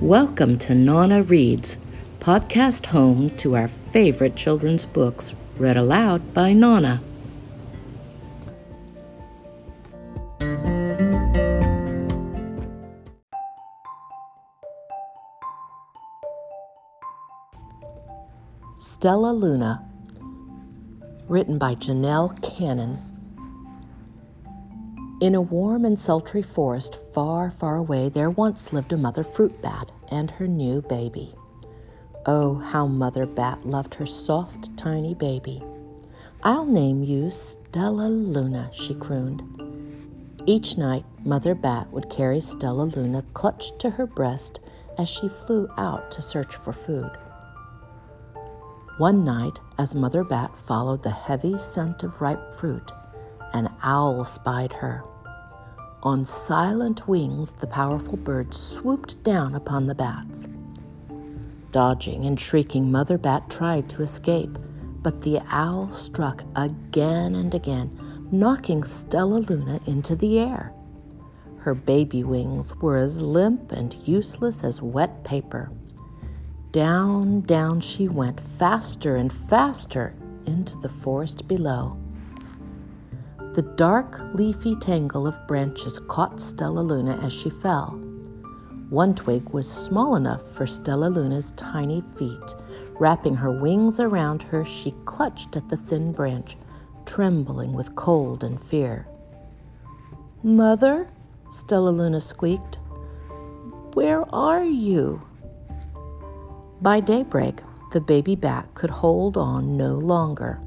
Welcome to Nana Reads, podcast home to our favorite children's books read aloud by Nana. Stellaluna, written by Janell Cannon. In a warm and sultry forest far, far away, there once lived a mother fruit bat and her new baby. Oh, how Mother Bat loved her soft, tiny baby. I'll name you Stellaluna, she crooned. Each night, Mother Bat would carry Stellaluna clutched to her breast as she flew out to search for food. One night, as Mother Bat followed the heavy scent of ripe fruit, an owl spied her. On silent wings, the powerful bird swooped down upon the bats. Dodging and shrieking, Mother Bat tried to escape, but the owl struck again and again, knocking Stellaluna into the air. Her baby wings were as limp and useless as wet paper. Down, down she went, faster and faster, into the forest below. The dark, leafy tangle of branches caught Stellaluna as she fell. One twig was small enough for Stellaluna's tiny feet. Wrapping her wings around her, she clutched at the thin branch, trembling with cold and fear. Mother, Stellaluna squeaked, where are you? By daybreak, the baby bat could hold on no longer.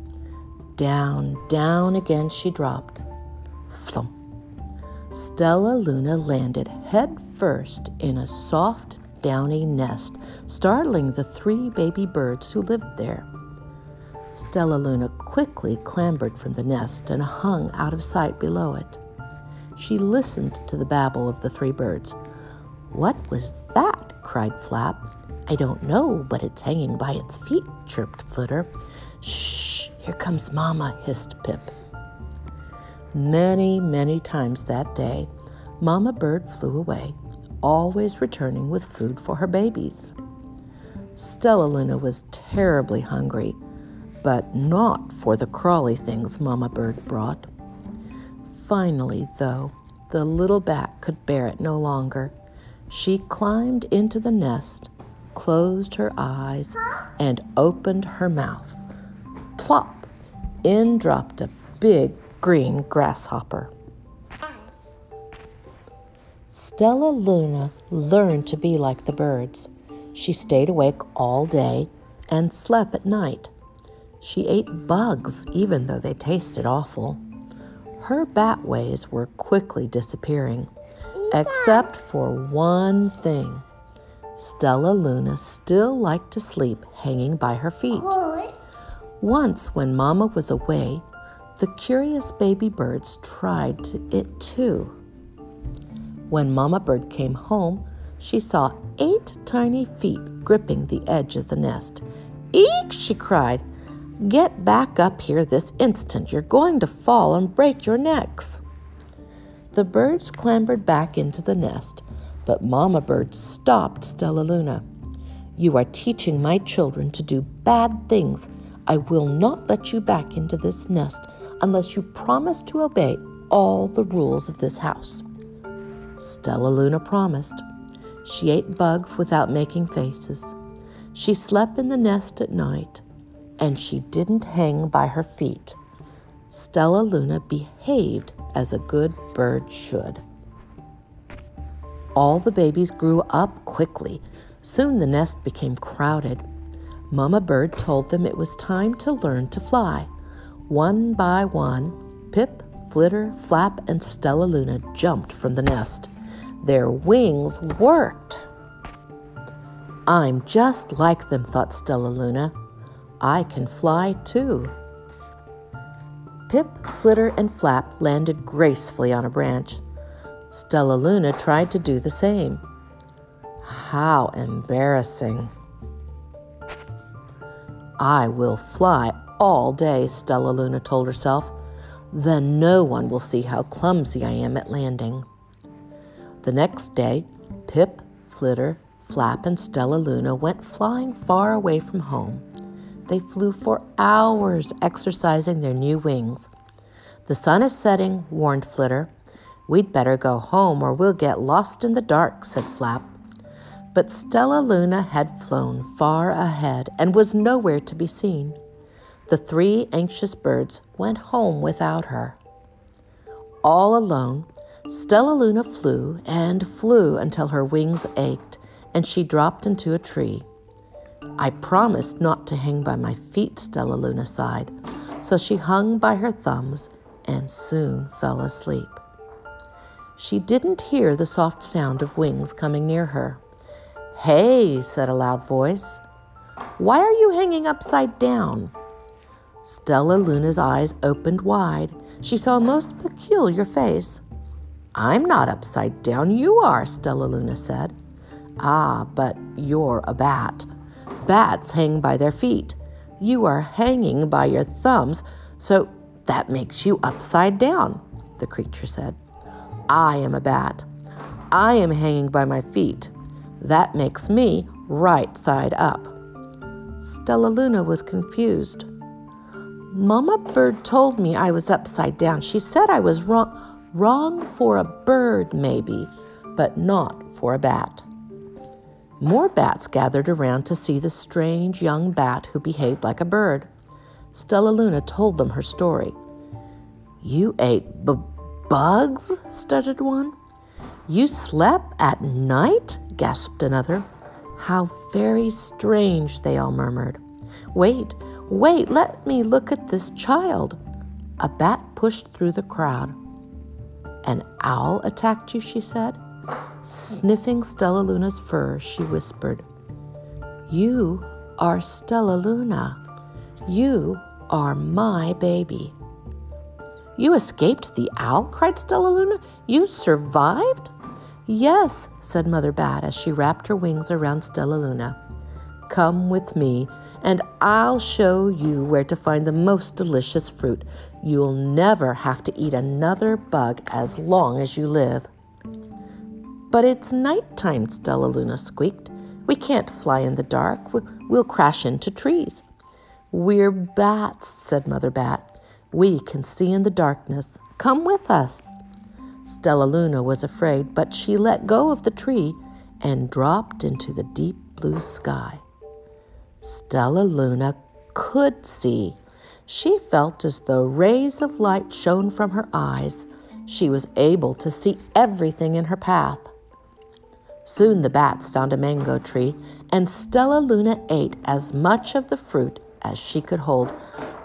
Down, down again she dropped. Flump. Stellaluna landed head first in a soft, downy nest, startling the three baby birds who lived there. Stellaluna quickly clambered from the nest and hung out of sight below it. She listened to the babble of the three birds. What was that? cried Flap. I don't know, but it's hanging by its feet, chirped Flitter. Shh, here comes Mama, hissed Pip. Many, many times that day, Mama Bird flew away, always returning with food for her babies. Stellaluna was terribly hungry, but not for the crawly things Mama Bird brought. Finally, though, the little bat could bear it no longer. She climbed into the nest, closed her eyes, and opened her mouth plop, in dropped a big green grasshopper. Stellaluna learned to be like the birds. She stayed awake all day and slept at night. She ate bugs even though they tasted awful. Her bat ways were quickly disappearing, except for one thing. Stellaluna still liked to sleep hanging by her feet. Once, when Mama was away, the curious baby birds tried it too. When Mama Bird came home, she saw eight tiny feet gripping the edge of the nest. Eek! she cried. Get back up here this instant. You're going to fall and break your necks. The birds clambered back into the nest, but Mama Bird stopped Stellaluna. You are teaching my children to do bad things I will not let you back into this nest unless you promise to obey all the rules of this house. Stellaluna promised. She ate bugs without making faces. She slept in the nest at night, and she didn't hang by her feet. Stellaluna behaved as a good bird should. All the babies grew up quickly. Soon the nest became crowded. Mama Bird told them it was time to learn to fly. One by one, Pip, Flitter, Flap, and Stellaluna jumped from the nest. Their wings worked. I'm just like them, thought Stellaluna. I can fly too. Pip, Flitter, and Flap landed gracefully on a branch. Stellaluna tried to do the same. How embarrassing! I will fly all day, Stellaluna told herself. Then no one will see how clumsy I am at landing. The next day, Pip, Flitter, Flap and Stellaluna went flying far away from home. They flew for hours, exercising their new wings. The sun is setting, warned Flitter. We'd better go home or we'll get lost in the dark, said Flap. But Stellaluna had flown far ahead and was nowhere to be seen. The three anxious birds went home without her. All alone, Stellaluna flew and flew until her wings ached and she dropped into a tree. I promised not to hang by my feet, Stellaluna sighed, so she hung by her thumbs and soon fell asleep. She didn't hear the soft sound of wings coming near her. Hey, said a loud voice. Why are you hanging upside down? Stellaluna's eyes opened wide. She saw a most peculiar face. I'm not upside down, you are, Stellaluna said. Ah, but you're a bat. Bats hang by their feet. You are hanging by your thumbs, so that makes you upside down, the creature said. I am a bat. I am hanging by my feet. That makes me right side up. Stellaluna was confused. Mama Bird told me I was upside down. She said I was wrong, wrong for a bird, maybe, but not for a bat. More bats gathered around to see the strange young bat who behaved like a bird. Stellaluna told them her story. You ate b- bugs? stuttered one. You slept at night? Gasped another. How very strange, they all murmured. Wait, wait, let me look at this child. A bat pushed through the crowd. An owl attacked you, she said. Sniffing Stellaluna's fur, she whispered, You are Stellaluna. You are my baby. You escaped the owl? cried Stellaluna. You survived? Yes, said Mother Bat as she wrapped her wings around Stellaluna. Come with me, and I'll show you where to find the most delicious fruit. You'll never have to eat another bug as long as you live. But it's night time, Stellaluna squeaked. We can't fly in the dark. We'll crash into trees. We're bats, said Mother Bat. We can see in the darkness. Come with us. Stellaluna was afraid, but she let go of the tree and dropped into the deep blue sky. Stellaluna could see. She felt as though rays of light shone from her eyes. She was able to see everything in her path. Soon the bats found a mango tree, and Stellaluna ate as much of the fruit as she could hold.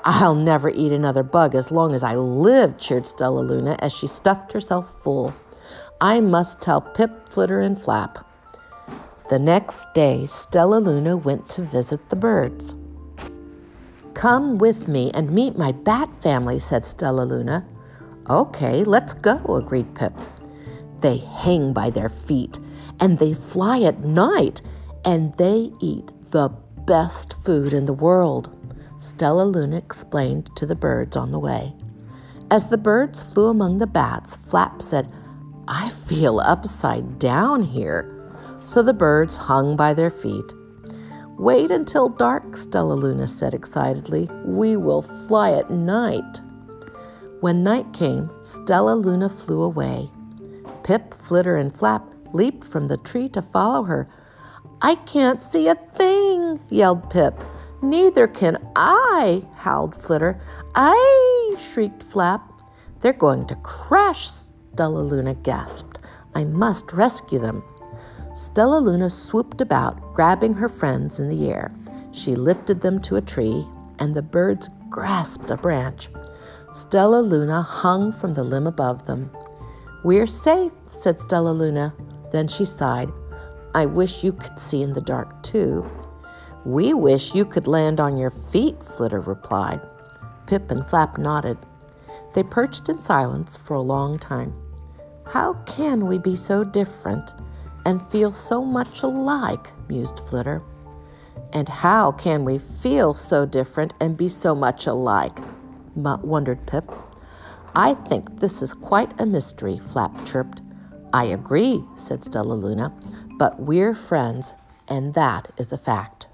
I'll never eat another bug as long as I live, cheered Stellaluna as she stuffed herself full. I must tell Pip, Flitter, and Flap. The next day, Stellaluna went to visit the birds. Come with me and meet my bat family, said Stellaluna. Okay, let's go, agreed Pip. They hang by their feet and they fly at night and they eat the best food in the world, Stellaluna explained to the birds on the way. As the birds flew among the bats, Flap said, I feel upside down here. So the birds hung by their feet. Wait until dark, Stellaluna said excitedly. We will fly at night. When night came, Stellaluna flew away. Pip, Flitter, and Flap leaped from the tree to follow her. I can't see a thing, yelled Pip. Neither can I, howled Flitter. I, shrieked Flap. They're going to crash, Stellaluna gasped. I must rescue them. Stellaluna swooped about, grabbing her friends in the air. She lifted them to a tree, and the birds grasped a branch. Stellaluna hung from the limb above them. We're safe, said Stellaluna. Then she sighed. I wish you could see in the dark, too. We wish you could land on your feet, Flitter replied. Pip and Flap nodded. They perched in silence for a long time. How can we be so different and feel so much alike? mused Flitter. And how can we feel so different and be so much alike? wondered Pip. I think this is quite a mystery, Flap chirped. I agree, said Stellaluna, but we're friends, and that is a fact.